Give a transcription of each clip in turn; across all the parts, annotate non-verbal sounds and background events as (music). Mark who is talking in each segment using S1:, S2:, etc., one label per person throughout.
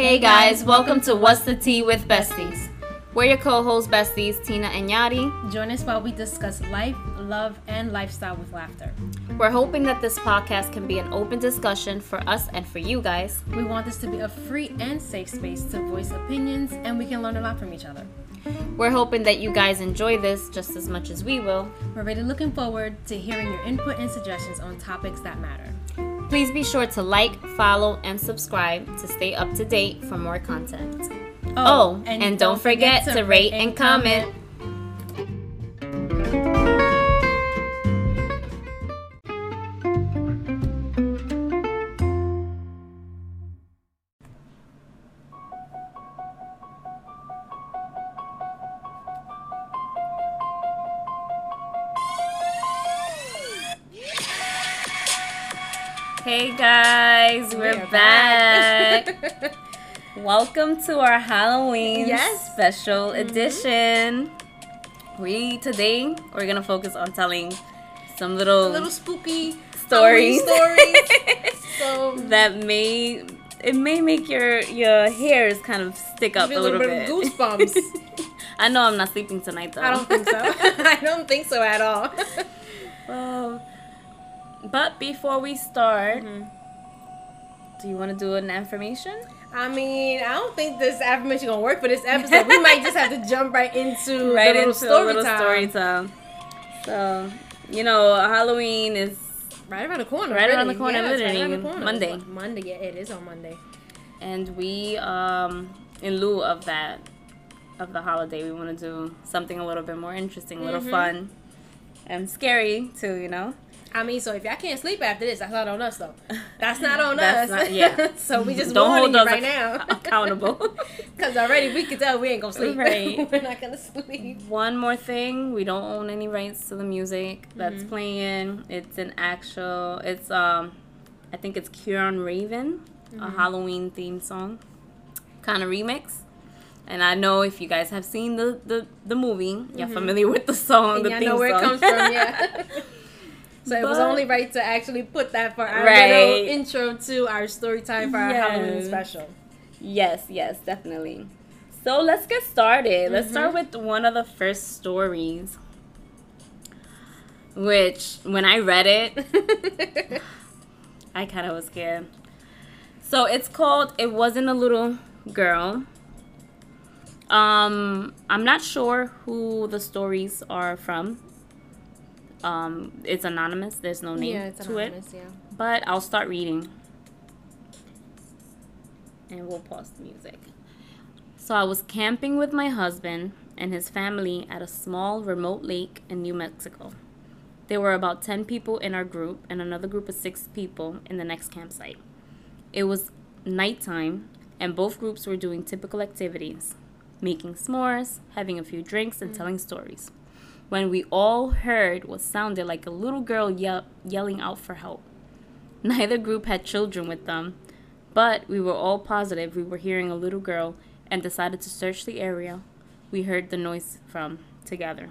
S1: Hey guys, welcome to What's the Tea with Besties. We're your co-hosts, Besties Tina and Yadi.
S2: Join us while we discuss life, love, and lifestyle with laughter.
S1: We're hoping that this podcast can be an open discussion for us and for you guys.
S2: We want this to be a free and safe space to voice opinions, and we can learn a lot from each other.
S1: We're hoping that you guys enjoy this just as much as we will.
S2: We're really looking forward to hearing your input and suggestions on topics that matter.
S1: Please be sure to like, follow, and subscribe to stay up to date for more content. Oh, oh and, don't, forget, to rate and comment. Hey back. (laughs) Welcome to our Halloween
S2: Yes.
S1: special edition. We today we're gonna focus on telling some little,
S2: A little spooky
S1: stories,
S2: stories. (laughs) so
S1: that may it may make your your hairs kind of stick up a little,
S2: little
S1: bit.
S2: goosebumps. (laughs)
S1: I know I'm not sleeping tonight though.
S2: I don't think so. I don't think so at all.
S1: Well, but before we start,
S2: Mm-hmm.
S1: Do you want to do an affirmation?
S2: I mean, I don't think this affirmation is gonna work for this episode. We might just have to jump right into (laughs)
S1: right into
S2: story
S1: a little
S2: time.
S1: story time. So, you know, Halloween is
S2: Right around the corner.
S1: Right around the corner,
S2: Yeah, it's right
S1: literally.
S2: around the corner.
S1: Monday.
S2: Monday, yeah, it is on Monday.
S1: and we um in lieu of that of the holiday we want to do something a little bit more interesting a little
S2: Mhm.
S1: fun and scary too you know
S2: I mean, so if y'all can't sleep after this, that's not on us though. That's not (laughs) on
S1: That's
S2: us.
S1: not- yeah. (laughs)
S2: so we just
S1: don't hold us
S2: right
S1: ac-
S2: now. (laughs)
S1: accountable
S2: Because already we can tell we ain't gonna sleep.
S1: Right.
S2: We're not gonna sleep.
S1: one more thing we don't own any rights to the music that's
S2: Mhm.
S1: playing it's an actual it's um i think it's kieran raven a
S2: Mhm.
S1: halloween theme song kind of remix and I know if you guys have seen the, the, the movie, you're
S2: Mhm.
S1: familiar with the song,
S2: And
S1: the theme
S2: know where
S1: song.
S2: it comes from, yeah. So it was only right to actually put that for our
S1: Right.
S2: little intro to our story time for our Halloween special.
S1: Yes, yes, definitely. So let's get started. Let's start
S2: Mhm.
S1: with one of the first stories. Which, when I read it, (laughs) I kind of was scared. So it's called It Wasn't a Little Girl. Um, I'm not sure who the stories are from. Um, it's anonymous. There's no name
S2: yeah, it's
S1: to it.
S2: yeah.
S1: But I'll start reading. And we'll pause the music. So I was camping with my husband and his family at a small remote lake in New Mexico. There were about 10 people in our group and another group of 6 people in the next campsite. It was nighttime and both groups were doing typical activities making s'mores, having a few drinks, and telling stories. When we all heard what sounded like a little girl ye- yelling out for help. Neither group had children with them, but we were all positive we were hearing a little girl and decided to search the area we heard the noise from together.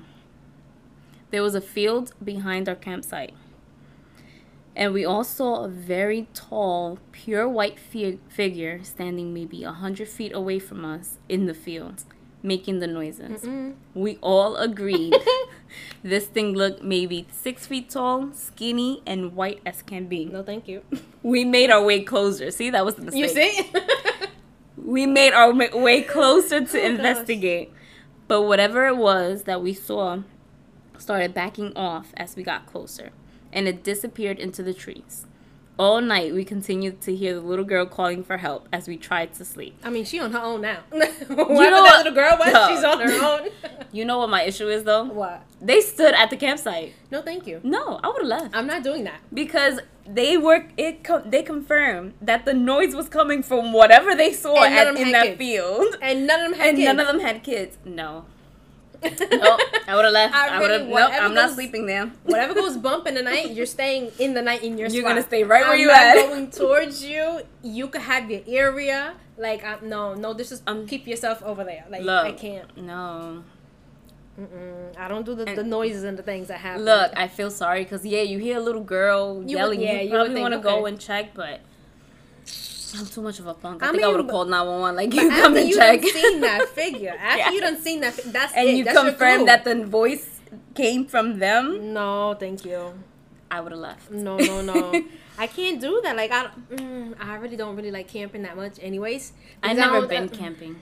S1: There was a field behind our campsite, and we all saw a very tall, pure white fi- figure standing maybe a hundred feet away from us in the field, making the noises.
S2: Mm.
S1: We all agreed (laughs) this thing looked maybe six feet tall, skinny, and white as can be.
S2: No, thank you. (laughs)
S1: We made our way closer. See, that was the mistake.
S2: You see? (laughs)
S1: We made our way closer to
S2: Oh, gosh.
S1: investigate. But whatever it was that we saw started backing off as we got closer, and it disappeared into the trees. All night, we continued to hear the little girl calling for help as we tried to sleep.
S2: I mean, she on her own now. (laughs) You
S1: know
S2: that
S1: what?
S2: little girl was,
S1: No.
S2: she's on her (laughs) own.
S1: You know what my issue is, though?
S2: what?
S1: They stood at the campsite.
S2: No, thank you.
S1: No, I would have left.
S2: I'm not doing that.
S1: because they were it co- they confirmed that the noise was coming from whatever they saw at, in
S2: had
S1: that
S2: kids.
S1: field
S2: And none of them had
S1: and
S2: kids.
S1: none of them had kids no no i would have left
S2: I
S1: i would have
S2: really-
S1: no i'm not sleeping there
S2: Whatever goes bump in the night, you're staying in the night in your
S1: You're
S2: spot.
S1: gonna stay right where
S2: I'm
S1: you at.
S2: going towards you. You could have your area. Like, I, no, no, this is
S1: Um,
S2: keep yourself over there. Like,
S1: look
S2: I can't.
S1: no
S2: Mm-mm. I don't do the,
S1: And-
S2: the noises and the things that happen.
S1: look i feel sorry because yeah you hear a little girl
S2: You would-
S1: yelling
S2: yeah,
S1: you
S2: you
S1: probably want to go and check but I'm too much of a punk. I,
S2: I
S1: think I would have called 911. Like, you come and
S2: you
S1: check. (laughs)
S2: done seen that figure, after
S1: Yeah.
S2: you done seen that, fi- that's
S1: and
S2: it.
S1: you
S2: that's
S1: confirm that the voice came from them,
S2: No, thank you.
S1: I would have left.
S2: No, no, no. (laughs) I can't do that. Like I, don't- mm, I really don't really like camping that much, anyways.
S1: I
S2: because
S1: never been
S2: uh,
S1: camping,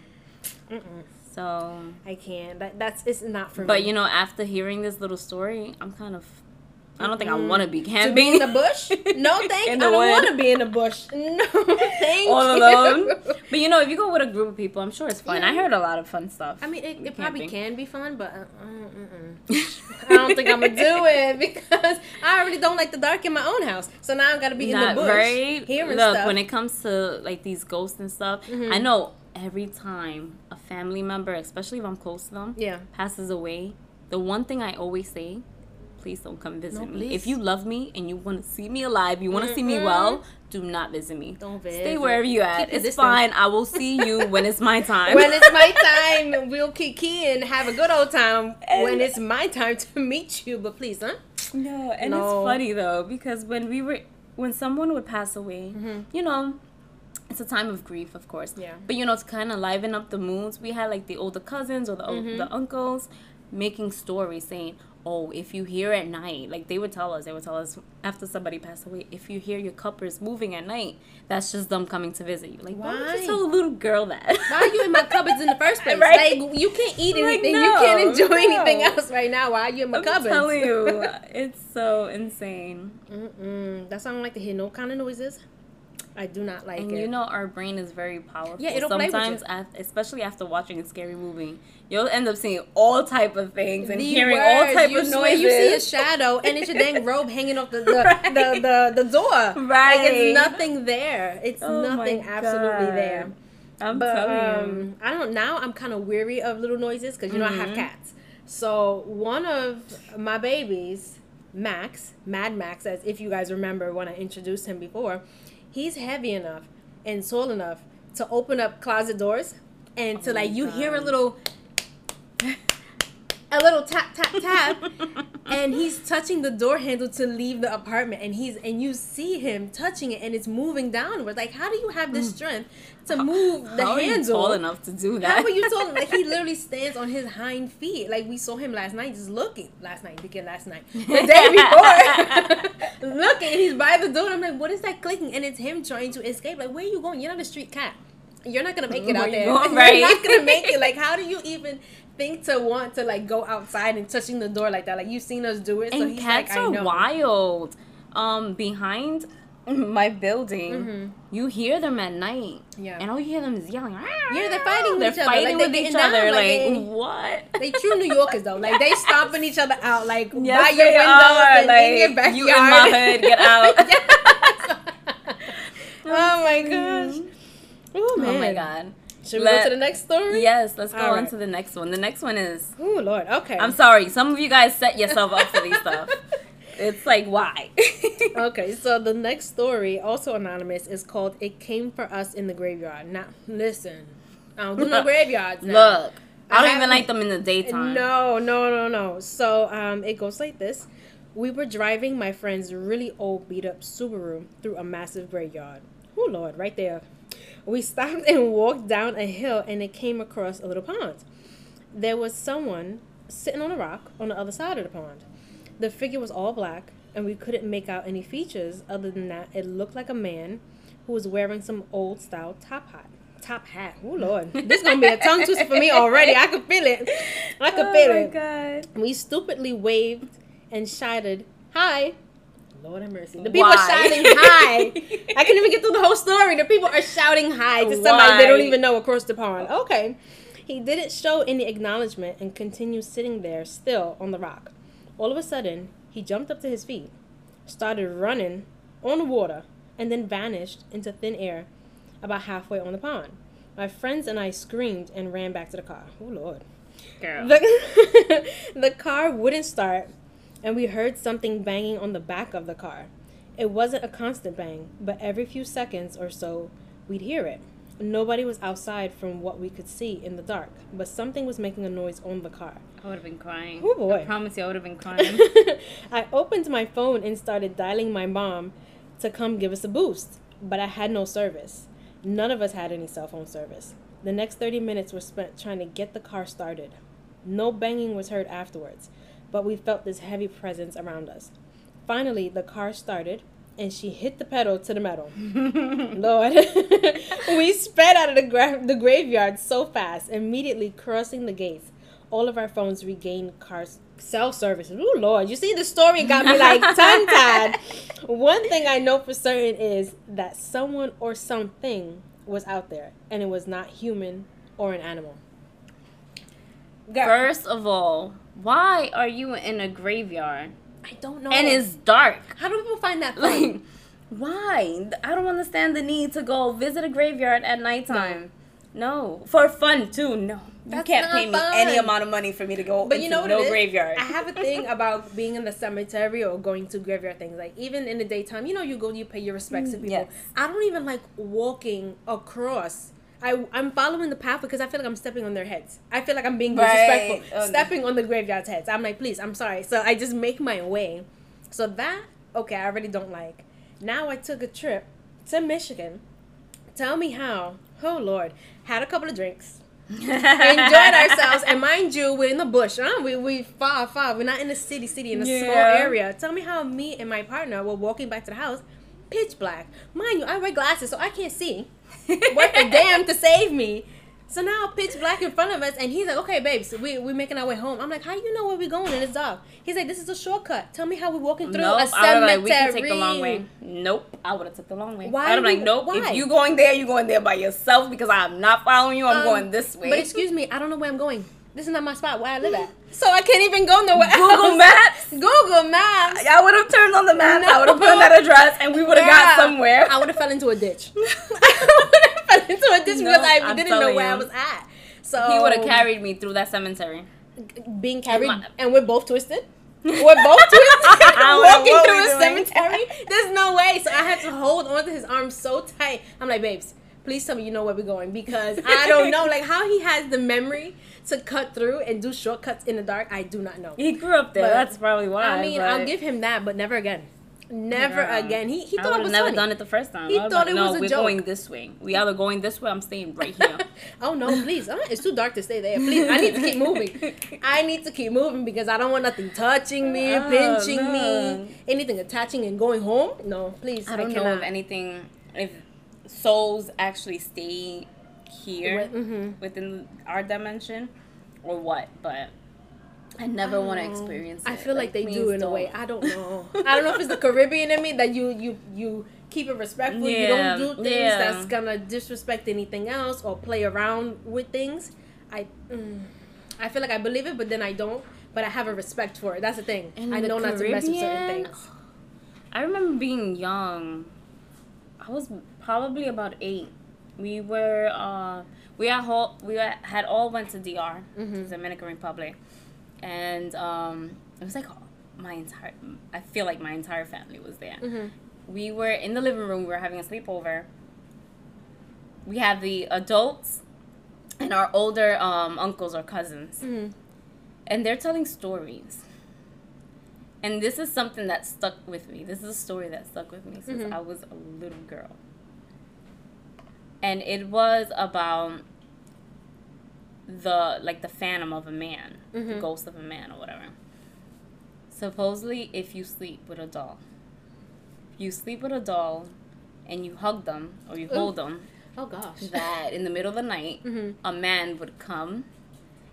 S2: Mm-mm.
S1: so.
S2: I can't. That that's it's not for me.
S1: But you know, after hearing this little story, I'm kind of. I don't think I
S2: Mm-mm.
S1: want to be
S2: to
S1: camping
S2: be in the bush? No, (laughs) thank.
S1: In
S2: I don't want to be in the bush. (laughs) No, thank
S1: all
S2: you.
S1: alone. But you know, if you go with a group of people, I'm sure it's fun.
S2: Yeah.
S1: I heard a lot of fun stuff.
S2: I mean, it, it probably can be fun, but uh, uh. (laughs) I don't think I'm gonna do it because I already don't like the dark in my own house. So now I've gotta be in the bush
S1: very.
S2: hearing
S1: Look,
S2: stuff.
S1: when it comes to like these ghosts and stuff,
S2: Mhm.
S1: I know every time a family member, especially if I'm close to them,
S2: yeah,
S1: passes away, the one thing I always say, please don't come visit
S2: No,
S1: me. If you love me and you want to see me alive, you want to see me well, do not visit me.
S2: don't visit.
S1: Stay wherever you at.
S2: Keep
S1: It's fine. I will see you (laughs) when it's my time.
S2: when it's my time, we'll kick and have a good old time. when it's my time to (laughs) meet you, but please, huh?
S1: No, and
S2: No.
S1: it's funny though because when we were when someone would pass away,
S2: Mhm.
S1: you know, it's a time of grief, of course.
S2: Yeah.
S1: But you know, to kind of liven up the moods, we had like the older cousins or the
S2: Mhm.
S1: the uncles making stories saying, "Oh, if you hear at night, like they would tell us, they would tell us after somebody passed away, if you hear your cuppers moving at night, that's just them coming to visit you." Like, why, would you tell a little girl that?
S2: Why are you in my cupboards in the (laughs) first place?
S1: Right?
S2: Like you can't eat
S1: Like,
S2: anything, you can't enjoy
S1: no.
S2: anything else right now. Why are you in my
S1: I'm
S2: cupboards?
S1: telling you, (laughs) it's so insane.
S2: Mm-mm. That's why I don't like to hear no kind of noises. I do not like
S1: and
S2: it.
S1: you know our brain is very powerful.
S2: Yeah, it'll play with
S1: Sometimes,
S2: you.
S1: especially after watching a scary movie, you'll end up seeing all type of things and
S2: The
S1: hearing all type
S2: you
S1: of
S2: swear
S1: noises.
S2: You see a shadow, and it's your dang (laughs) robe hanging off the the,
S1: Right.
S2: the, the, the door.
S1: Right.
S2: Like it's nothing there. It's
S1: Oh
S2: nothing absolutely there.
S1: I'm
S2: But
S1: telling you.
S2: um, I don't. Now I'm kind of weary of little noises because you know I have
S1: Mhm.
S2: cats. So one of my babies, Max, Mad Max, as if you guys remember when I introduced him before, he's heavy enough and tall enough to open up closet doors and to
S1: Oh
S2: like you hear a little. A little tap tap tap, and he's touching the door handle to leave the apartment, and he's and you see him touching it, and it's moving downward. Like, how do you have this mm. strength to move the
S1: How are you
S2: handle?
S1: tall enough to do that?
S2: How are you told like he (laughs) literally stands on his hind feet? Like we saw him last night, just looking. Last night, begin last night, (laughs) the day before, (laughs) looking. He's by the door. I'm like, what is that clicking? And it's him trying to escape. Like, where are you going? You're not a street cat. You're not gonna make it
S1: Where
S2: out there.
S1: going,
S2: You're not gonna make it. Like, how do you even think to want to like go outside and touching the door like that? Like you've seen us do it. so
S1: and
S2: he's
S1: cats
S2: like, I
S1: are
S2: know.
S1: wild. Um, behind (laughs) my building,
S2: Mhm.
S1: you hear them at night,
S2: Yeah.
S1: and all you hear them is yelling.
S2: Yeah, they're fighting
S1: They're
S2: with each other,
S1: fighting
S2: like,
S1: with
S2: they
S1: each other.
S2: like,
S1: Like,
S2: they-
S1: what? (laughs)
S2: They true New Yorkers though. Like they stomping each other out like
S1: Yes,
S2: by your
S1: are.
S2: and in your backyard.
S1: you in my hood, get out. (laughs)
S2: oh my gosh. Oh man.
S1: Oh my god.
S2: Should we
S1: Let-
S2: go to the next story?
S1: Yes, let's go
S2: All
S1: on
S2: right.
S1: to the next one. The next one is
S2: Oh Lord. Okay.
S1: I'm sorry, some of you guys set yourself up for these stuff. (laughs) It's like why? (laughs)
S2: okay, so the next story, also anonymous, is called "It Came for Us in the Graveyard." Now, listen, I don't do no (laughs) graveyards. Now.
S1: Look, I
S2: I
S1: don't even like them in the daytime.
S2: No, no, no, no. So um, it goes like this. We were driving my friend's really old beat up Subaru through a massive graveyard. Oh Lord, right there. We stopped and walked down a hill and it came across a little pond. There was someone sitting on a rock on the other side of the pond. The figure was all black and we couldn't make out any features other than that it looked like a man who was wearing some old style top hat. Top hat. Oh Lord. This is gonna be a tongue twister for me already. I could feel it. I could feel it.
S1: oh
S2: feel
S1: my
S2: it.
S1: god.
S2: We stupidly waved and shouted, Hi. Lord have mercy. The people
S1: Why?
S2: are shouting hi. I can't even get through the whole story. The people are shouting hi to somebody they don't even know across the pond. Okay. He didn't show any acknowledgement and continued sitting there still on the rock. All of a sudden, he jumped up to his feet, started running on the water, and then vanished into thin air about halfway on the pond. My friends and I screamed and ran back to the car. Oh, Lord.
S1: Girl.
S2: The, (laughs) the car wouldn't start, and we heard something banging on the back of the car. It wasn't a constant bang, but every few seconds or so, we'd hear it. Nobody was outside from what we could see in the dark, but something was making a noise on the car.
S1: I would have been crying.
S2: Oh, boy.
S1: I promise you, I would have been crying. (laughs)
S2: I opened my phone and started dialing my mom to come give us a boost, but I had no service. None of us had any cell phone service. The next 30 minutes were spent trying to get the car started. No banging was heard afterwards, but we felt this heavy presence around us. Finally, the car started, and she hit the pedal to the metal. (laughs) Lord. (laughs) we sped out of the, gra- the graveyard so fast, immediately crossing the gates. All of our phones regained car cell service. Oh Lord, you see the story got me like (laughs) tongue tied. One thing I know for certain is that someone or something was out there, and it was not human or an animal.
S1: First of all, why are you in a graveyard
S2: I don't know.
S1: and it's dark?
S2: how do people find that
S1: Like, why? I don't understand the need to go visit a graveyard at nighttime. No, for fun too. No, you can't pay me any amount of money for me to go.
S2: But you know what
S1: no graveyard.
S2: I have a thing (laughs) about being in the cemetery or going to graveyard things. Like even in the daytime, you know, you go, you pay your respects to mm, people.
S1: yes.
S2: I don't even like walking across. I I'm following the path because I feel like I'm stepping on their heads. I feel like I'm being disrespectful,
S1: Oh, no.
S2: stepping on the graveyard's heads. I'm like, please, I'm sorry. So I just make my way. So that okay, I really don't like. Now I took a trip to Michigan. Tell me how. Oh Lord, had a couple of drinks (laughs) enjoyed ourselves. And mind you, we're in the bush. Huh? We we far far. We're not in the city. City in a small area. Tell me how me and my partner were walking back to the house, pitch black. Mind you, I wear glasses, so I can't see. Worth a damn to save me. So now pitch black in front of us, and he's like, "Okay, babes, we we making our way home." I'm like, "How you know where we're going?" And it's dark. He's like, "This is a shortcut. Tell me how we're walking through
S1: Nope,
S2: a
S1: I
S2: cemetery."
S1: would like we can take the long way. Nope, I would have took the long way.
S2: Why you-
S1: like, nope.
S2: why?
S1: If you going there, you going there by yourself because I'm not following you. I'm
S2: Um,
S1: going this way.
S2: But excuse me, I don't know where I'm going. This is not my spot where I live at. (laughs) So I can't even go nowhere.
S1: Google
S2: else.
S1: Maps.
S2: Google Maps.
S1: I would have turned on the map. I would have put in that address, and we would have got somewhere.
S2: I would have fell into a ditch. (laughs) I would have fell into a ditch
S1: No,
S2: because I
S1: I'm
S2: didn't know
S1: telling
S2: where I was at. So
S1: he would have carried me through that cemetery.
S2: being carried,
S1: My-
S2: and we're both twisted. (laughs) We're both twisted, walking through a
S1: doing.
S2: cemetery. There's no way. So I had to hold onto his arm so tight. I'm like, babes, please tell me you know where we're going because I don't know. Like how he has the memory to cut through and do shortcuts in the dark. I do not know.
S1: He grew up there.
S2: But-
S1: That's probably why.
S2: I mean, I'll give him that, but never again. Never
S1: Yeah.
S2: again. He he
S1: I
S2: thought
S1: would
S2: it was
S1: never
S2: funny.
S1: done it the first time.
S2: He
S1: I
S2: thought
S1: like,
S2: it
S1: no,
S2: was a
S1: we're
S2: joke."
S1: going this way. We either going this way. I'm staying right here. (laughs)
S2: Oh no, please! Uh, it's too dark to stay there. Please, I need to keep moving. (laughs) I need to keep moving because I don't want nothing touching me,
S1: Oh,
S2: pinching
S1: no.
S2: me, anything attaching and going home. No, please.
S1: I don't know
S2: cannot.
S1: if anything, if souls actually stay here
S2: Mhm.
S1: within our dimension, or what. But I never want to
S2: Oh,
S1: experience.
S2: I feel like, they do in a
S1: don't.
S2: way. I don't know. I don't know if it's the Caribbean in me that you you you keep it respectful. you don't do things
S1: yeah.
S2: that's gonna disrespect anything else or play around with things. I mm, I feel like I believe it, but then I don't. But I have a respect for it. That's the thing.
S1: In
S2: I
S1: the
S2: know not to mess with certain things.
S1: I remember being young. I was probably about eight. We were uh, we had all we had all went to DR,
S2: Mhm.
S1: Dominican Republic, and um, it was like my entire. I feel like my entire family was there.
S2: Mhm.
S1: We were in the living room. We were having a sleepover. We had the adults and our older um, uncles or cousins
S2: Mhm.
S1: and they're telling stories. And this is something that stuck with me. This is a story that stuck with me since
S2: Mhm.
S1: I was a little girl. And it was about the like the phantom of a man, the
S2: Mhm.
S1: ghost of a man or whatever. Supposedly if you sleep with a doll. You sleep with a doll and you hug them or you
S2: Ooh.
S1: hold them,
S2: Oh gosh.
S1: that in the middle of the night
S2: Mhm.
S1: a man would come.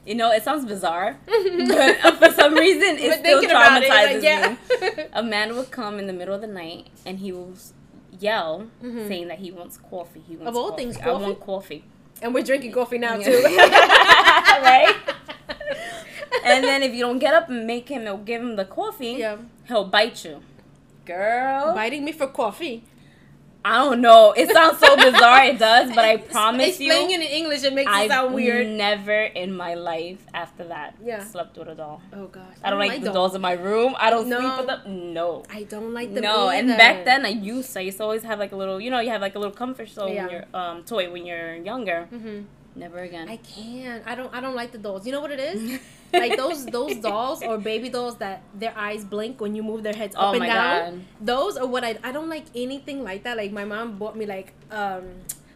S1: You know, it sounds bizarre, (laughs) but uh, for some reason it still
S2: about it,
S1: traumatizes
S2: like, yeah.
S1: me. (laughs) A man would come in the middle of the night and he will yell,
S2: Mhm.
S1: saying that he wants coffee. He wants
S2: Of all
S1: coffee.
S2: things,
S1: I
S2: coffee?
S1: want coffee.
S2: and we're drinking coffee now
S1: Yeah.
S2: too. (laughs)
S1: right? (laughs) And then if you don't get up and make him or give him the coffee,
S2: yeah.
S1: he'll bite you. Girl,
S2: Biting me for coffee.
S1: I don't know. It sounds so bizarre. It does, but I (laughs) promise you,
S2: Explaining it in English, it makes it
S1: I've
S2: sound weird.
S1: never in my life after that
S2: Yeah.
S1: slept with a doll.
S2: Oh gosh.
S1: I don't like the
S2: dolls.
S1: dolls in my room. I don't
S2: No.
S1: sleep with them. No.
S2: I don't like them.
S1: No, and back then I used I used to always have like a little, you know, you have like a little comfort soul
S2: Yeah.
S1: when you're um toy when you're younger.
S2: Mhm.
S1: Never again.
S2: I can't. I don't. I don't like the dolls. You know what it is? (laughs) like those those dolls or baby dolls that their eyes blink when you move their heads up
S1: Oh
S2: and down.
S1: God.
S2: Those are what I. I don't like anything like that. Like my mom bought me like um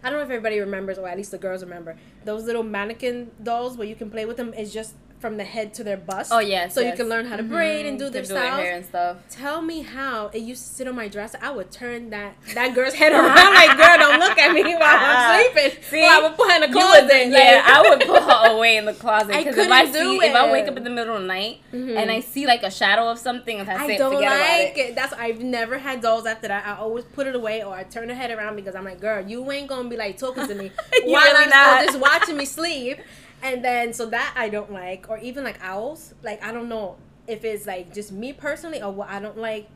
S2: I don't know if everybody remembers, or at least the girls remember those little mannequin dolls where you can play with them. Is just from the head to their bust.
S1: Oh yes.
S2: So
S1: yes.
S2: you can learn how to braid and do their
S1: do their
S2: styles.
S1: hair and stuff.
S2: Tell me how it used to sit on my dresser. I would turn that that girl's head around like, girl, don't look at me while I'm (laughs) sleeping.
S1: See?
S2: or I would put her in the closet.
S1: would-
S2: like-
S1: yeah, I would put her away in the closet (laughs) because if I see
S2: do
S1: if I wake up in the middle of the night
S2: Mhm.
S1: and I see like a shadow of something, that's
S2: I
S1: it.
S2: don't like
S1: it.
S2: it. That's I've never had dolls after that. I always put it away or I turn her head around because I'm like, girl, you ain't gonna be like talking to me (laughs) while
S1: really
S2: I'm
S1: not.
S2: just watching me sleep. And then so that I don't like, or even like owls. Like I don't know if it's like just me personally or what I don't like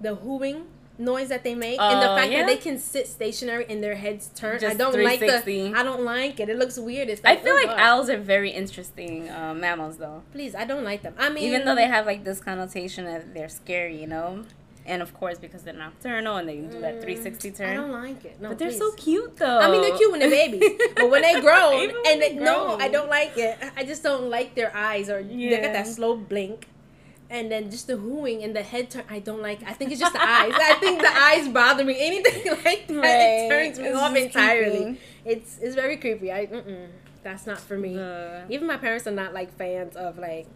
S2: the hooing noise that they make and the
S1: Oh,
S2: fact
S1: yeah?
S2: that they can sit stationary and their heads turn. I don't like the. I don't like it. It looks weird. It's
S1: I feel
S2: oh,
S1: like
S2: God.
S1: owls are very interesting uh, mammals, though.
S2: Please, I don't like them. I mean,
S1: Even though they have like this connotation that they're scary, you know, and of course because they're nocturnal and they do that
S2: mm. 360
S1: turn.
S2: I don't like it. No,
S1: but they're
S2: please.
S1: so cute, though.
S2: I mean, they're cute when they're babies, (laughs) but when they
S1: grow
S2: and they,
S1: they
S2: no. I don't like it. I just don't like their eyes or they
S1: Yeah.
S2: got that slow blink, and then just the hooing and the head turn. I don't like. I think it's just the eyes. I think the (laughs) eyes bother me. Anything (laughs) like that,
S1: Right.
S2: it turns me off entirely.
S1: creepy.
S2: It's it's very creepy. I mm-mm, that's not for me. Even my parents are not like fans of like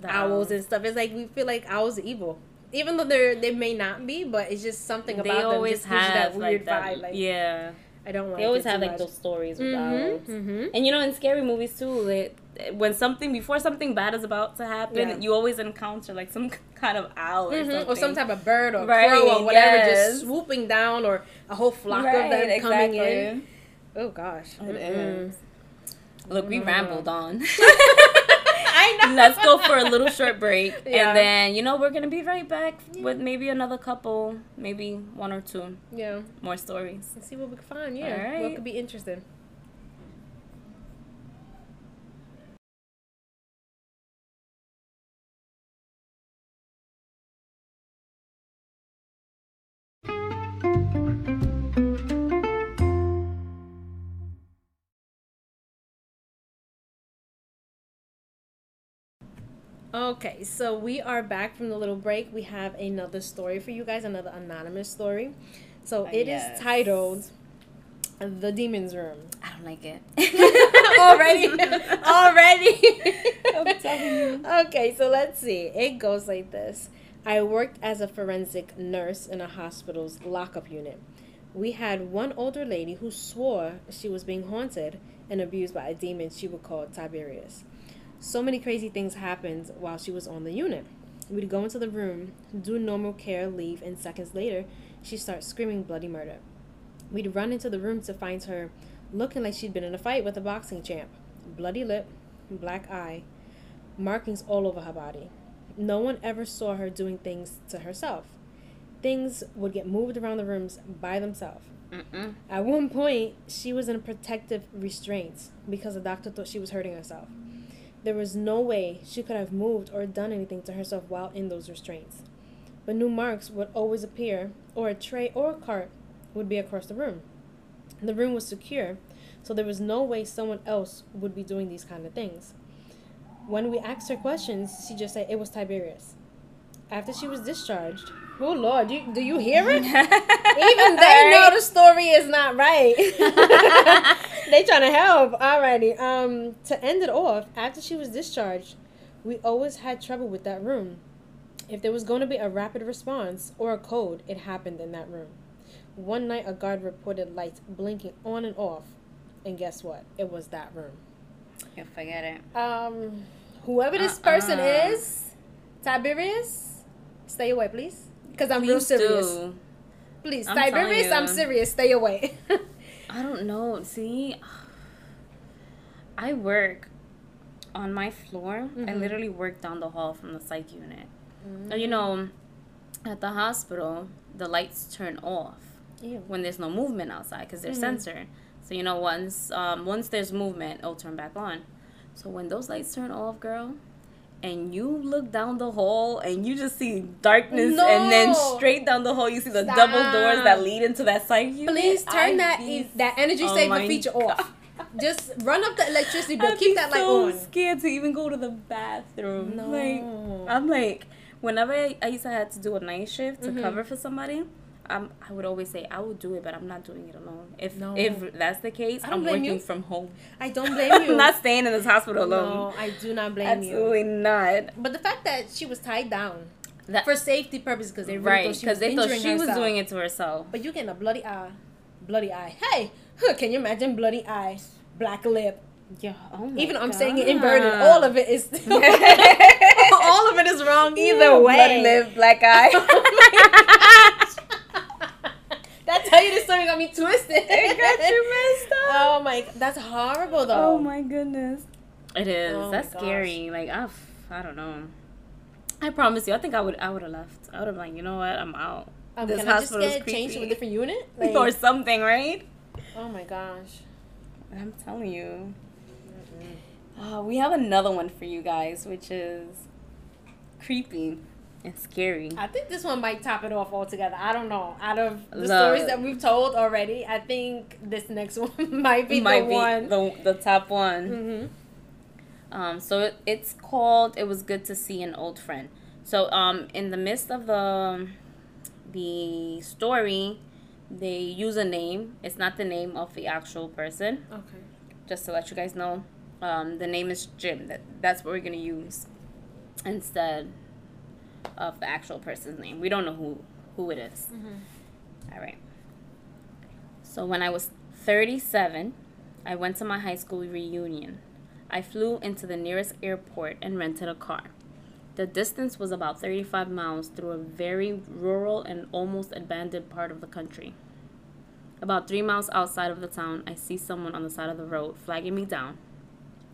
S1: the
S2: owls and stuff. It's like we feel like owls are evil. Even though they're they may not be, but it's just something about
S1: They
S2: them
S1: always
S2: just
S1: have
S2: that weird
S1: like that.
S2: vibe. Like
S1: yeah,
S2: I don't like.
S1: they always
S2: it
S1: have like
S2: much.
S1: those stories with owls.
S2: Mm-hmm, mm-hmm.
S1: And you know, in scary movies too, they, when something before something bad is about to happen,
S2: Yeah.
S1: you always encounter like some (laughs) kind of owl or
S2: Mhm,
S1: something.
S2: Or some type of bird or
S1: Right,
S2: crow or whatever
S1: yes.
S2: just swooping down or a whole flock
S1: Right,
S2: of them coming in. Oh gosh.
S1: It is. Look, we
S2: Mm.
S1: rambled on. (laughs) (laughs)
S2: I know.
S1: Let's go for a little short break, (laughs)
S2: Yeah.
S1: and then you know we're gonna be right back with maybe another couple, maybe one or two
S2: Yeah.
S1: more stories.
S2: Let's see what we can find. Yeah. What could be interesting. Okay, so we are back from the little break. We have another story for you guys, another anonymous story. So uh, it is
S1: Yes.
S2: titled The Demon's Room.
S1: I don't like it (laughs)
S2: already (laughs) already
S1: I'm telling you.
S2: okay so let's see it goes like this i worked as a forensic nurse in a hospital's lockup unit we had one older lady who swore she was being haunted and abused by a demon she would call tiberius so many crazy things happened while she was on the unit we'd go into the room do normal care leave and seconds later she'd start screaming bloody murder we'd run into the room to find her looking like she'd been in a fight with a boxing champ. Bloody lip, black eye, markings all over her body. No one ever saw her doing things to herself. Things would get moved around the rooms by themselves.
S1: Mm-mm.
S2: At one point, she was in protective restraints because the doctor thought she was hurting herself. There was no way she could have moved or done anything to herself while in those restraints. But new marks would always appear, or a tray or a cart would be across the room. The room was secure, so there was no way someone else would be doing these kind of things. When we asked her questions, she just said it was Tiberius. After she was discharged, oh Lord, you, do you hear it? (laughs) Even they know the story is not right. (laughs) they trying to help Alrighty. Um, to end it off, after she was discharged, we always had trouble with that room. If there was going to be a rapid response or a code, it happened in that room. One night, a guard reported lights blinking on and off, and guess what? It was that room.
S1: Yeah, forget it.
S2: Um, whoever this person
S1: Uh-uh.
S2: is, Tiberius, stay away, please, because I'm real serious.
S1: do.
S2: Please,
S1: I'm
S2: Tiberius, I'm serious. Stay away. (laughs)
S1: I don't know. See, I work on my floor. I
S2: Mhm.
S1: literally work down the hall from the psych unit. Now, You know, at the hospital, the lights turn off
S2: Ew.
S1: when there's no movement outside because they're
S2: Mhm.
S1: censored. So you know, once um, once there's movement, it'll turn back on. So when those lights turn off, girl, and you look down the hall and you just see darkness, no. and then straight down the hall you see the double doors that lead into that psych unit.
S2: Please turn that e- that energy
S1: oh
S2: saver feature
S1: God.
S2: off. Just run up the electricity bill.
S1: I'd
S2: Keep that light
S1: so
S2: on.
S1: scared to even go to the bathroom.
S2: No.
S1: Like I'm like, whenever I, I used to have to do a night shift to
S2: Mhm.
S1: cover for somebody, I'm, I would always say I will do it, but I'm not doing it alone. If
S2: No.
S1: if that's the case,
S2: I don't
S1: I'm
S2: blame
S1: working
S2: you.
S1: from home.
S2: I don't blame (laughs) you.
S1: I'm not staying in this hospital alone.
S2: No, I do not blame
S1: Absolutely
S2: you.
S1: Absolutely not.
S2: But the fact that she was tied down
S1: That,
S2: for safety purposes because they really
S1: right,
S2: thought she
S1: because
S2: was
S1: they thought she was doing it to herself.
S2: But you getting a bloody eye, bloody eye. Hey, huh, (laughs) can you imagine bloody eye, black lip?
S1: Yeah. Oh
S2: Even I'm saying it inverted. All of it is. (laughs) all of it is wrong either way.
S1: Bloody lip, black eye.
S2: That you got me twisted.
S1: It got you messed up.
S2: Oh my, that's horrible though.
S1: Oh my goodness. It is.
S2: Oh
S1: That's
S2: my
S1: scary. Like I, I don't know. I promise you. I think I would. I would have left. I would have like, you know what? I'm out.
S2: Um,
S1: this
S2: can I just
S1: hospital's
S2: get changed to a different unit? (laughs)
S1: or something, right?
S2: oh my gosh.
S1: I'm telling you. Uh, we have another one for you guys, which is creepy and scary.
S2: I think this one might top it off altogether. I don't know. Out of the,
S1: The-
S2: stories that we've told already, I think this next (laughs) one might be
S1: Might
S2: the
S1: be
S2: one.
S1: the the top one.
S2: hmm
S1: Um, so it, it's called "It Was Good to See an Old Friend." So um, in the midst of the the story, they use a name. It's not the name of the actual person.
S2: Okay.
S1: Just to let you guys know, um, the name is Jim. That that's what we're gonna use instead of the actual person's name. We don't know who who it is.
S2: Mhm.
S1: All right. So when I was 37, I went to my high school reunion. I flew into the nearest airport and rented a car. The distance was about 35 miles through a very rural and almost abandoned part of the country. About three miles outside of the town, I see someone on the side of the road flagging me down.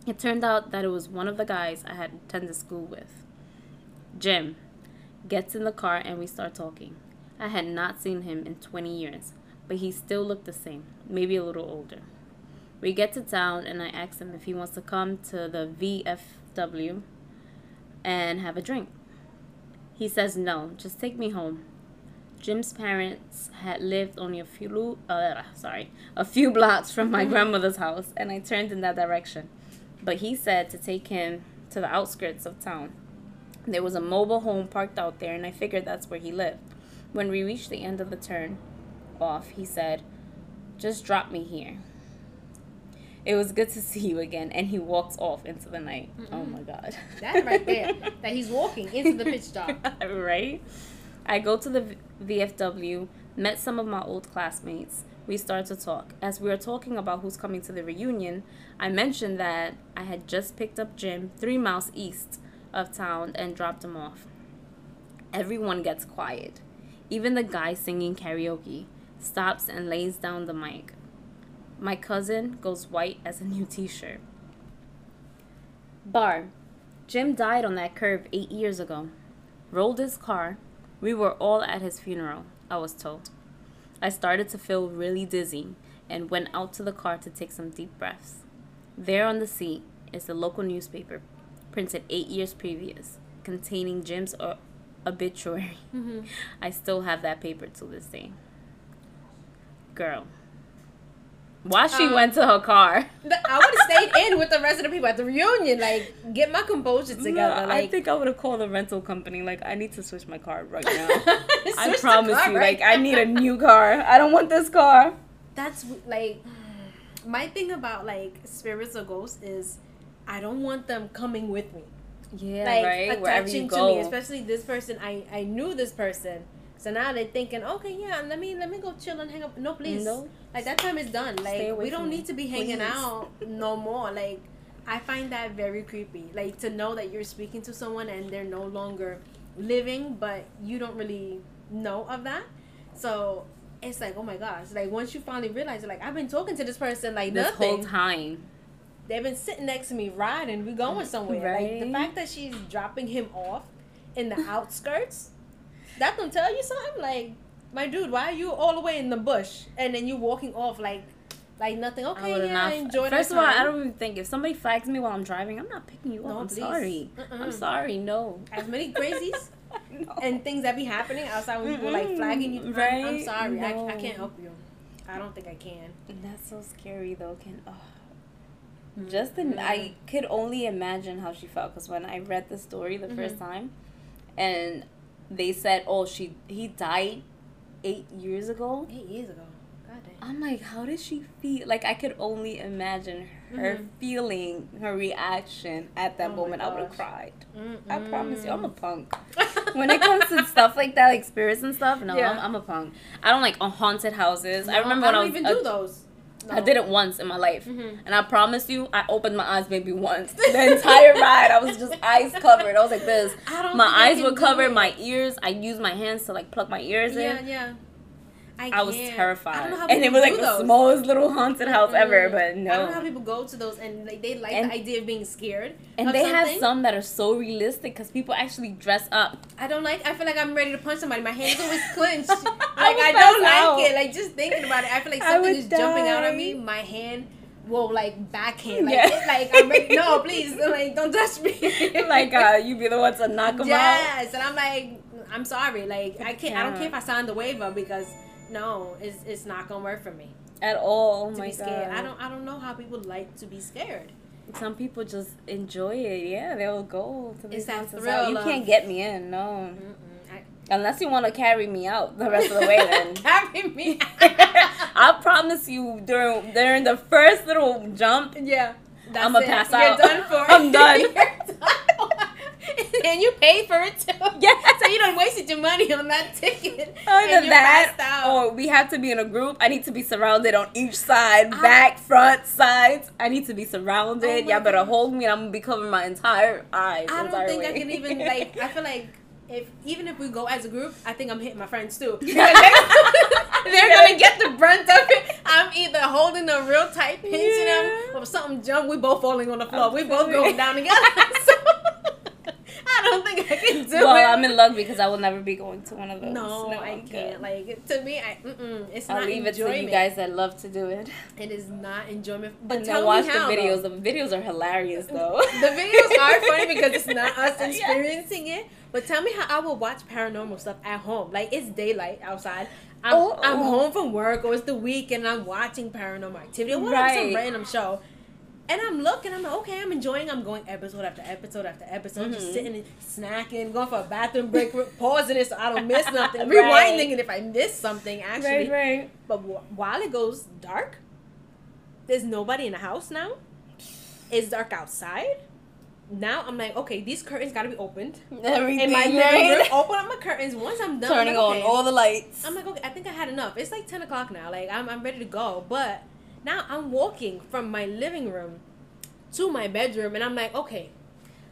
S1: It turned out that it was one of the guys I had attended school with. Jim gets in the car and we start talking. I had not seen him in 20 years, but he still looked the same, maybe a little older. We get to town and I ask him if he wants to come to the VFW and have a drink. He says no, just take me home. Jim's parents had lived only a few uh, sorry, a few blocks from my (laughs) grandmother's house and I turned in that direction. But he said to take him to the outskirts of town. There was a mobile home parked out there and I figured that's where he lived. When we reached the end of the turn off, he said, "Just drop me here." It was good to (laughs) see you again and he walks off into the night. Oh my god.
S2: That right there. (laughs) that he's walking into the pitch dark. (laughs)
S1: right? I go to the VFW, met some of my old classmates. We start to talk. As we were talking about who's coming to the reunion, I mentioned that I had just picked up Jim three miles east of town and dropped him off. Everyone gets quiet. Even the guy singing karaoke stops and lays down the mic. My cousin goes white as a new t shirt. Bar. Jim died on that curve eight years ago. Rolled his car. We were all at his funeral, I was told. I started to feel really dizzy and went out to the car to take some deep breaths. There on the seat is the local newspaper, printed eight years previous, containing Jim's uh, obituary. (laughs)
S2: Mhm.
S1: I still have that paper to this day. Girl. Why she
S2: Um,
S1: went to her car? (laughs)
S2: I would have stayed in with the rest of the people at the reunion. Like, get my composure together.
S1: No,
S2: like,
S1: I think I would have called the rental company. Like, I need to switch my car right (laughs) now. I promise
S2: car
S1: you.
S2: right
S1: Like, I need a new car. I don't want this car.
S2: That's like my thing about like spirits or ghosts is I don't want them coming with me.
S1: Yeah,
S2: like
S1: right.
S2: Attaching
S1: you
S2: to
S1: go.
S2: me, especially this person. I I knew this person, so now they're thinking, okay, yeah, let me let me go chill and hang up. No, please,
S1: No.
S2: like that time is done. Like we don't
S1: me,
S2: need to be hanging
S1: please.
S2: out no more. Like I find that very creepy. Like to know that you're speaking to someone and they're no longer living, but you don't really know of that. So it's like, oh my gosh! Like once you finally realize, like I've been talking to this person like
S1: this
S2: nothing
S1: whole time.
S2: They've been sitting next to me riding. We going somewhere. Like the fact that she's dropping him off in the outskirts, that don't tell you something. Like, my dude, why are you all the way in the bush and then you walking off like, like nothing? Okay,
S1: would
S2: yeah,
S1: not.
S2: enjoy
S1: First of all, I don't even think if somebody flags me while I'm driving, I'm not picking you up.
S2: No,
S1: I'm
S2: please.
S1: sorry.
S2: Mm-mm.
S1: I'm sorry. No.
S2: As many (laughs) crazies
S1: no.
S2: and things that be happening outside when people like flagging you.
S1: Mm-mm,
S2: I'm- I'm,
S1: right?
S2: sorry, I, I can't help you. I don't think I can.
S1: That's so scary though. Can oh. Just the,
S2: Mhm.
S1: I could only imagine how she felt because when I read the story the first
S2: Mhm.
S1: time, and they said, "Oh, she he died eight years ago.
S2: Eight years ago. God damn.
S1: I'm like, how did she feel? Like, I could only imagine her
S2: Mhm.
S1: feeling, her reaction at that
S2: Oh
S1: moment. I would have cried. I promise you, I'm a punk. (laughs) when it comes to stuff like that, like spirits and stuff, no,
S2: Yeah.
S1: I'm, I'm a punk. I don't like haunted houses. I remember
S2: I
S1: when I was
S2: even
S1: a-
S2: do those.
S1: I did it once in my life.
S2: Mhm.
S1: And I promise you, I opened my eyes maybe once. (laughs) The entire ride, I was just eyes covered. I was like this.
S2: I don't
S1: My eyes were covered,
S2: it.
S1: my ears, I used my hands to like plug my ears
S2: Yeah,
S1: in.
S2: Yeah, yeah. I,
S1: I was terrified.
S2: I don't know how
S1: and it was like the
S2: those.
S1: smallest little haunted house ever, but no.
S2: I don't know how people go to those and like they like
S1: And-
S2: the idea of being scared.
S1: And they have some that are so realistic because people actually dress up.
S2: I don't like. I feel like I'm ready to punch somebody. My hands always (laughs) clenched. like
S1: I
S2: I, don't
S1: out.
S2: like it. Like just thinking about it, I feel like something is jumping out at me. My hand will like backhand. Like,
S1: Yeah. (laughs)
S2: like I'm ready. No, (laughs) please, like don't touch me.
S1: like uh, you be the one to knock them out.
S2: yes, and I'm like, I'm sorry. Like I can't. I don't care if I signed the waiver because no, it's it's not gonna work for me
S1: At all. Oh
S2: to
S1: my
S2: be scared.
S1: god.
S2: I don't. I don't know how people like to be scared.
S1: Some people just enjoy it. Yeah, they'll go to these
S2: that thrill
S1: houses. Oh,
S2: you
S1: can't get me in, no.
S2: I,
S1: Unless you want to carry me out the rest of the way, (laughs) then.
S2: Carry me. (laughs)
S1: I promise you, during during the first little jump,
S2: Yeah. That's
S1: I'ma
S2: it.
S1: pass
S2: You're done for.
S1: I'm done. (laughs) (laughs)
S2: and you paid for it too.
S1: Yeah. (laughs)
S2: So you don't wasted your money on that (laughs) ticket.
S1: than that,
S2: out.
S1: or we have to be in a group. I need to be surrounded on each side,
S2: I-
S1: back, front, sides. I need to be surrounded.
S2: Oh
S1: Y'all better
S2: God.
S1: hold me, and I'm gonna be covering my entire eyes.
S2: I don't think I can even like. I feel like if even if we go as a group, I think I'm hitting my friends too. They're, they're gonna get the brunt of it. I'm either holding them real tight, pinching
S1: Yeah.
S2: them, or something jump. We both falling on the floor.
S1: I'm
S2: we both going down together. so, (laughs) I don't think I can do
S1: well,
S2: it.
S1: I'm in luck because I will never be going to one of those.
S2: No, I
S1: I'm
S2: can't.
S1: good.
S2: Like to me, I mm-mm, it's
S1: I'll
S2: not
S1: leave it to you guys that love to do it.
S2: It is not enjoyment. But
S1: And
S2: tell
S1: watch
S2: me how,
S1: the videos.
S2: though.
S1: The videos are hilarious (laughs) though.
S2: The videos are (laughs) funny because it's not us
S1: Yeah.
S2: experiencing it. But tell me how I will watch paranormal stuff at home. Like it's daylight outside. I'm,
S1: Oh.
S2: I'm home from work or it's the weekend. I'm watching Paranormal Activity or whatever some random show. And I'm looking, I'm like, okay, I'm enjoying. I'm going episode after episode after episode, just
S1: Mhm.
S2: sitting and snacking, going for a bathroom break, (laughs) pausing it so I don't miss nothing, (laughs)
S1: Right.
S2: rewinding it if I miss something. Actually,
S1: right, right.
S2: but wh- while it goes dark, there's nobody in the house now. It's dark outside. Now I'm like, okay, these curtains gotta be opened. (laughs)
S1: Everything.
S2: In my living room, open up my curtains. Once I'm done,
S1: Turning
S2: like,
S1: on all the lights.
S2: I'm like, okay, I think I had enough. It's like 10 o'clock now. Like, I'm, I'm ready to go. But now I'm walking from my living room to my bedroom, and I'm like, okay,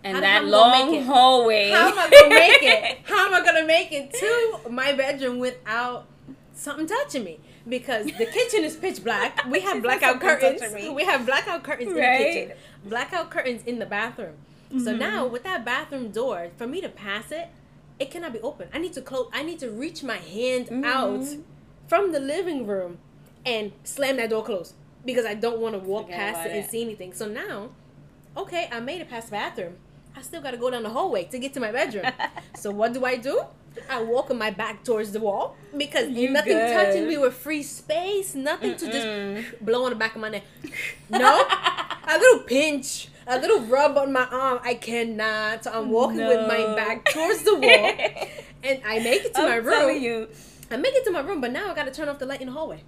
S1: and that long hallway.
S2: how am I gonna make it? (laughs) How am I gonna make it to my bedroom without something touching me? Because the kitchen is pitch black. (laughs) We have blackout curtains. We have blackout curtains in the kitchen. Blackout curtains in the bathroom. So
S1: Mhm.
S2: now with that bathroom door, for me to pass it, it cannot be open. I need to close. I need to reach my hand out
S1: Mhm.
S2: from the living room and slam that door closed because I don't want to walk
S1: Forget
S2: past it and
S1: it.
S2: see anything. So now, okay, I made it past the bathroom. I still got to go down the hallway to get to my bedroom. (laughs) so what do I do? I walk with my back towards the wall because
S1: You
S2: nothing
S1: good.
S2: touching me with free space, nothing to
S1: Mm-mm.
S2: just blow on the back of my neck. No, a little pinch, a little rub on my arm. I cannot. So I'm walking with my back towards the wall, (laughs) and I make it to
S1: I'm
S2: my room.
S1: you.
S2: I make it to my room, but now I got to turn off the light in the hallway.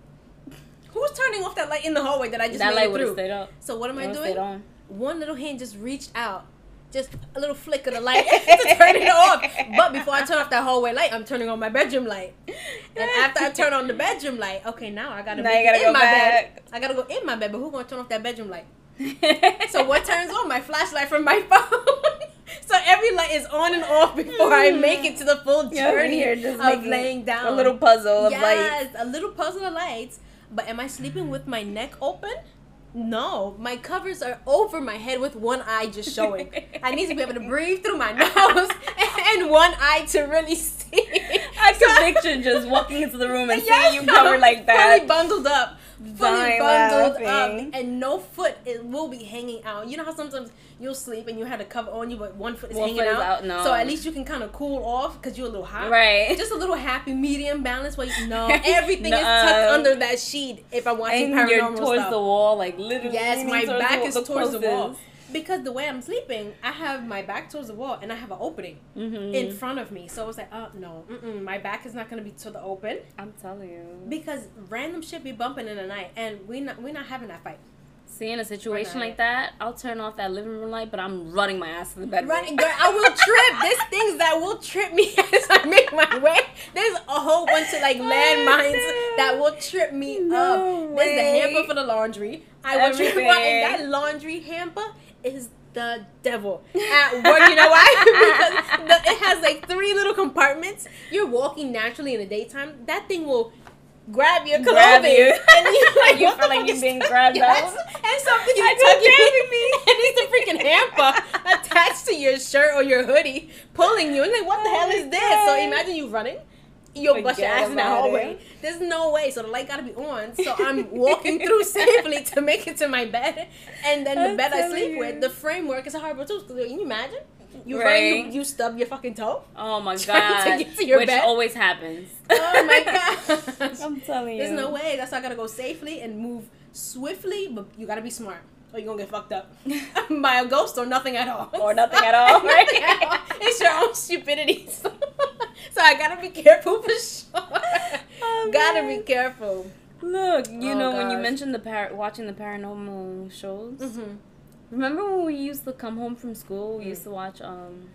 S2: Who's turning off that light in the hallway that I just
S1: that
S2: made
S1: light
S2: it
S1: would have
S2: through?
S1: stayed up.
S2: So what am I doing?
S1: on.
S2: One little hand just reached out, just a little flick of the light (laughs) to turn it off. But before I turn off that hallway light, I'm turning on my bedroom light. And (laughs) after I turn on the bedroom light, okay, now I gotta
S1: Now gotta
S2: in
S1: go
S2: my
S1: back.
S2: bed. I gotta go in my bed, but who's gonna turn off that bedroom light? (laughs) So what turns on? My flashlight from my phone. so every light is on and off before I make it to the full journey
S1: here just
S2: of laying down.
S1: a little puzzle of lights.
S2: yes, a little puzzle of lights. But am I sleeping with my neck open? No, my covers are over my head with one eye just showing. (laughs) I need to be able to breathe through my (laughs) nose and one eye to really see.
S1: I (laughs) can picture just walking into the room and
S2: Yes,
S1: seeing you covered like that.
S2: Fully bundled up. Fully bundled
S1: laughing.
S2: up. And no foot it will be hanging out. You know how sometimes you'll sleep and you had a cover on you, but one foot is
S1: One
S2: hanging
S1: foot is
S2: out?
S1: out, no.
S2: So at least you can kind of cool off because you're a little hot.
S1: Right. (laughs)
S2: Just a little happy medium balance where (laughs) you know everything is tucked under that sheet if I'm watching
S1: and you're
S2: paranormal
S1: towards
S2: stuff.
S1: the wall, like literally.
S2: Yes, my back is towards the wall. Because the way I'm sleeping, I have my back towards the wall and I have an opening
S1: Mm-hmm.
S2: in front of me. So I was like, oh no, mm-mm, my back is not gonna be to the open
S1: I'm telling you.
S2: because random shit be bumping in the night, and we not we not having that fight.
S1: See, in a situation like that, I'll turn off that living room light, but I'm running my ass to the bedroom.
S2: Right, girl, I will trip. (laughs) There's things that will trip me (laughs) as I make my way. There's a whole bunch of like landmines that will trip me
S1: No
S2: up. There's the hamper for the laundry. I will trip
S1: Everything.
S2: and that laundry hamper is the devil at work. You know why? (laughs) because the, it has like three little compartments. You're walking naturally in the daytime. That thing will grab your clothing.
S1: Grab you.
S2: And you're (laughs) like,
S1: you feel like you're being grabbed
S2: yes.
S1: out.
S2: And something you tuck grabbing me. (laughs) And it's a freaking hamper attached to your shirt or your hoodie, pulling you. And like, what the hell is this? So imagine you running. You'll bust your ass in
S1: about
S2: hallway.
S1: it.
S2: There's no way. So the light gotta be on. So I'm walking through (laughs) safely to make it to my bed. And then the
S1: I'm
S2: bed I sleep
S1: you.
S2: with, the framework is a horrible too. Can you imagine? You
S1: Right.
S2: you, you stub your fucking toe.
S1: Oh my (laughs)
S2: to
S1: god.
S2: get to your
S1: Which
S2: bed.
S1: always happens. (laughs)
S2: Oh my god!
S1: I'm telling you.
S2: There's no way. That's why I gotta go safely and move swiftly, but you gotta be smart. Or you're gonna get fucked up by a ghost or nothing at all.
S1: Or nothing at all, right?
S2: Nothing at all. It's your own stupidity. (laughs) so I gotta be careful for sure. (laughs)
S1: Oh,
S2: gotta be careful.
S1: Look, you
S2: Oh,
S1: know when you mentioned the par- watching the paranormal shows.
S2: Mm-hmm.
S1: Remember when we used to come home from school? We used to watch um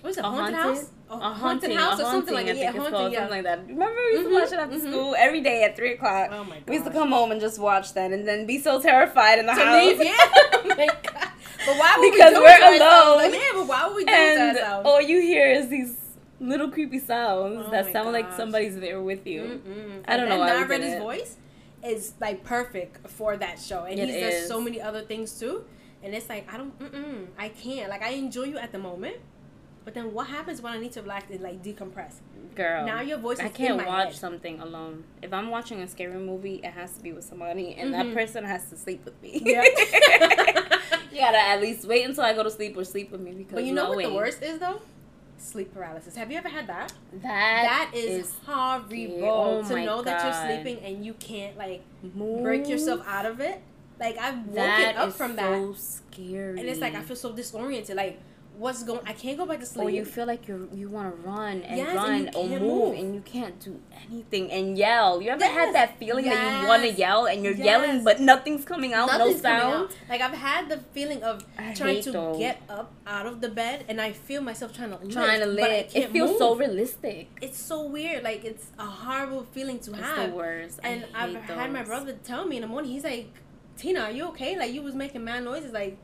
S2: What is it?
S1: a
S2: Haunted,
S1: haunted,
S2: house?
S1: a
S2: haunted house or something like that. Yeah, haunted.
S1: called
S2: Yeah.
S1: something like that. Remember we used to
S2: Mhm,
S1: watch it after
S2: mhm.
S1: school every day at three o'clock.
S2: Oh my god.
S1: We used to come home and just watch that, and then be so terrified in the
S2: to
S1: house.
S2: leave. Yeah. (laughs) oh my god. But why would
S1: Because
S2: we do
S1: we're alone.
S2: Like, yeah, but why would we do to
S1: and all you hear is these little creepy sounds
S2: Oh
S1: that sound like somebody's there with you.
S2: Mm-mm.
S1: I don't
S2: And
S1: know
S2: That
S1: did
S2: Reddy's voice is like perfect for that show, and
S1: It
S2: he does
S1: is.
S2: so many other things too. And it's like I don't, mm-mm, I can't. Like I enjoy you at the moment, but then what happens when I need to relax and like decompress?
S1: Girl,
S2: Now your voice
S1: I
S2: is
S1: can't watch
S2: head.
S1: something alone. If I'm watching a scary movie, it has to be with somebody, and that
S2: Mhm.
S1: person has to sleep with me.
S2: Yeah. (laughs)
S1: you gotta (laughs) at least wait until I go to sleep or sleep with me because
S2: But you know what the worst is though? Sleep paralysis. Have you ever had that?
S1: That
S2: that is,
S1: is
S2: horrible
S1: oh
S2: to know that you're sleeping and you can't like
S1: move.
S2: break yourself out of it. Like I've woken up from
S1: so
S2: that,
S1: scary.
S2: and it's like I feel so disoriented. Like what's going? I can't go back to sleep.
S1: Or you feel like you you want to run and
S2: Yes,
S1: run
S2: you
S1: or move,
S2: move.
S1: and you can't do anything and yell. You ever
S2: Yes,
S1: had that feeling that you want to yell and you're
S2: yes.
S1: yelling but nothing's coming out,
S2: Nothing's
S1: no sound?
S2: out. Like I've had the feeling of
S1: I
S2: trying to
S1: those.
S2: get up out of the bed, and I feel myself trying to lift,
S1: Trying to
S2: but I
S1: live. It feels
S2: move.
S1: so realistic.
S2: It's so weird. Like it's a horrible feeling to
S1: It's
S2: have.
S1: the worst.
S2: And I've
S1: hate
S2: had my brother tell me in the morning. He's like, "Tina, are you okay? Like you was making mad noises. Like,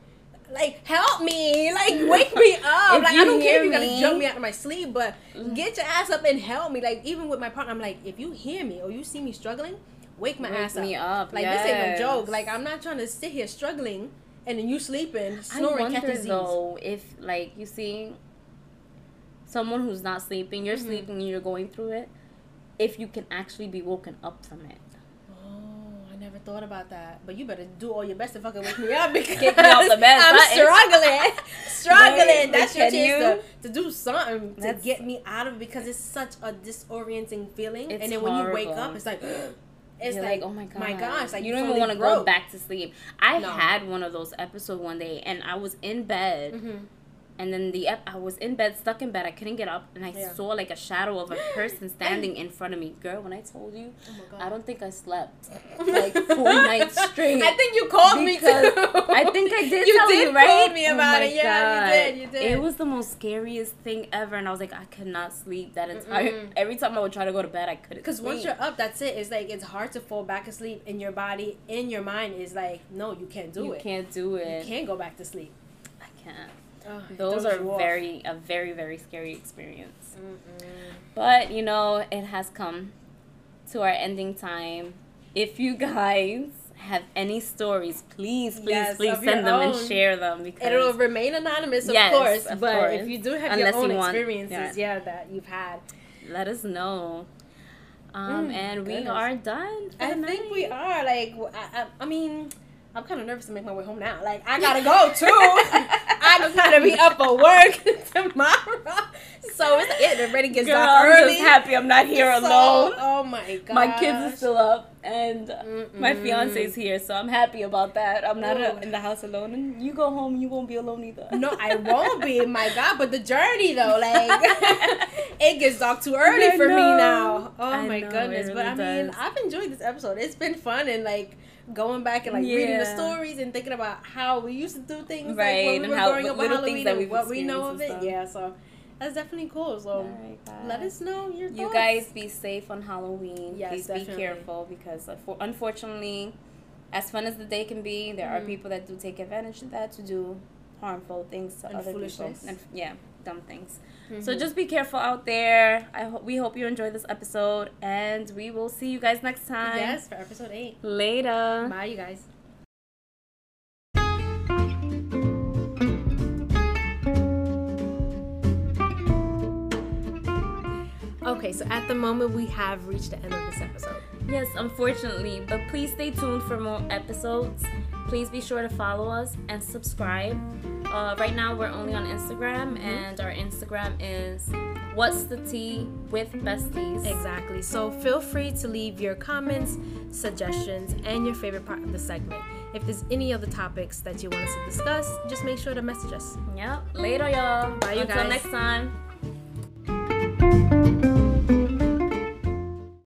S2: like help me. Like wake me (laughs) up. Like I don't care if you gotta jump me out of my sleep, but
S1: Mhm.
S2: get your ass up and help me. Like even with my partner, I'm like, if you hear me or you see me struggling, wake my
S1: Wake
S2: ass up.
S1: up.
S2: Like this ain't no joke. Like I'm not trying to sit here struggling and then you sleeping,
S1: I
S2: snoring, catch
S1: wonder
S2: disease.
S1: though if like you see someone who's not sleeping, you're
S2: Mhm.
S1: sleeping and you're going through it. If you can actually be woken up from it.
S2: Thought about that. But you better do all your best to fucking wake me up (laughs) because
S1: Get me out the bed,
S2: I'm struggling. (laughs) struggling. That's
S1: but
S2: your chance to, to do something to
S1: That's-
S2: get me out of it because it's such a disorienting feeling. And then when you wake up, it's like (gasps) it's
S1: You're
S2: like,
S1: oh my god,
S2: my gosh, like
S1: you don't even want to go back to sleep. I
S2: No.
S1: had one of those episodes one day, and I was in bed,
S2: Mhm.
S1: And then the ep- I was in bed, stuck in bed. I couldn't get up, and I
S2: Yeah.
S1: saw like a shadow of a person (clears throat) standing in front of me. Girl, when I told you,
S2: Oh.
S1: I don't think I slept (laughs) like four nights straight.
S2: I think you called me too.
S1: Because I think I did (laughs)
S2: You
S1: tell
S2: did
S1: you, right?
S2: call me
S1: Oh
S2: about
S1: my
S2: it. Yeah,
S1: God.
S2: you did. You did.
S1: It was the most scariest thing ever, and I was like, I could not sleep that entire.
S2: Mm-mm.
S1: Every time I would try to go to bed, I couldn't.
S2: Because once you're up, that's it. It's like it's hard to fall back asleep, and your body, in your mind, is like, no, you can't do
S1: you
S2: it.
S1: You can't do it.
S2: You can't go back to sleep.
S1: I can't. Those are
S2: off.
S1: very a very very scary experience.
S2: Mm-mm.
S1: But you know, it has come to our ending time. If you guys have any stories, please, please,
S2: Yes,
S1: please send them and share them because
S2: It'll remain anonymous, of
S1: Yes,
S2: course.
S1: of
S2: but
S1: course.
S2: if you do have
S1: Unless
S2: your own
S1: you want-
S2: experiences, yeah. that you've had,
S1: let us know. Um,
S2: Mm,
S1: and we
S2: goodness.
S1: are done.
S2: I think we are. Like, I I mean, I'm kind of nervous to make my way home now. Like, I gotta go too. (laughs) I just gotta be up for work (laughs) tomorrow. so it's it already gets
S1: Girl,
S2: dark
S1: I'm just happy I'm not here
S2: So-
S1: alone.
S2: oh my god.
S1: My kids are still up, and my
S2: Mm-mm.
S1: fiance's here, so I'm happy about that. I'm not in the house alone, and you go home, you won't be alone either.
S2: No, I won't be. (laughs) My God, but the journey though, like it gets dark too early
S1: I
S2: for me now. Oh
S1: I
S2: my
S1: know,
S2: goodness!
S1: it
S2: but I
S1: really
S2: mean,
S1: does.
S2: I've enjoyed this episode. It's been fun and like going back and like reading the stories and thinking about how we used to do things,
S1: Right,
S2: like when we
S1: and
S2: were
S1: how-
S2: growing up on
S1: little
S2: Halloween
S1: things that we've
S2: what we know of it. Yeah, so that's definitely cool. So
S1: guys.
S2: let us know your
S1: You
S2: thoughts.
S1: guys be safe on Halloween.
S2: Yes,
S1: Please
S2: definitely.
S1: be careful because unfortunately, as fun as the day can be, there are
S2: Mhm.
S1: people that do take advantage of that to do harmful things to
S2: And
S1: other people. And yeah, dumb things.
S2: Mhm.
S1: So just be careful out there. I hope we hope you enjoyed this episode, and we will see you guys next time.
S2: yes for episode eight.
S1: Later.
S2: Bye, you guys. Okay, so at the moment we have reached the end of this episode.
S1: Yes, unfortunately, but please stay tuned for more episodes. Please be sure to follow us and subscribe. Uh, right now, we're only on Instagram, and our Instagram is What's the Tea with Besties.
S2: Exactly. So feel free to leave your comments, suggestions, and your favorite part of the segment. If there's any other topics that you want us to discuss, just make sure to message us.
S1: Yep. Later, y'all.
S2: Bye, you
S1: Until
S2: guys.
S1: next time.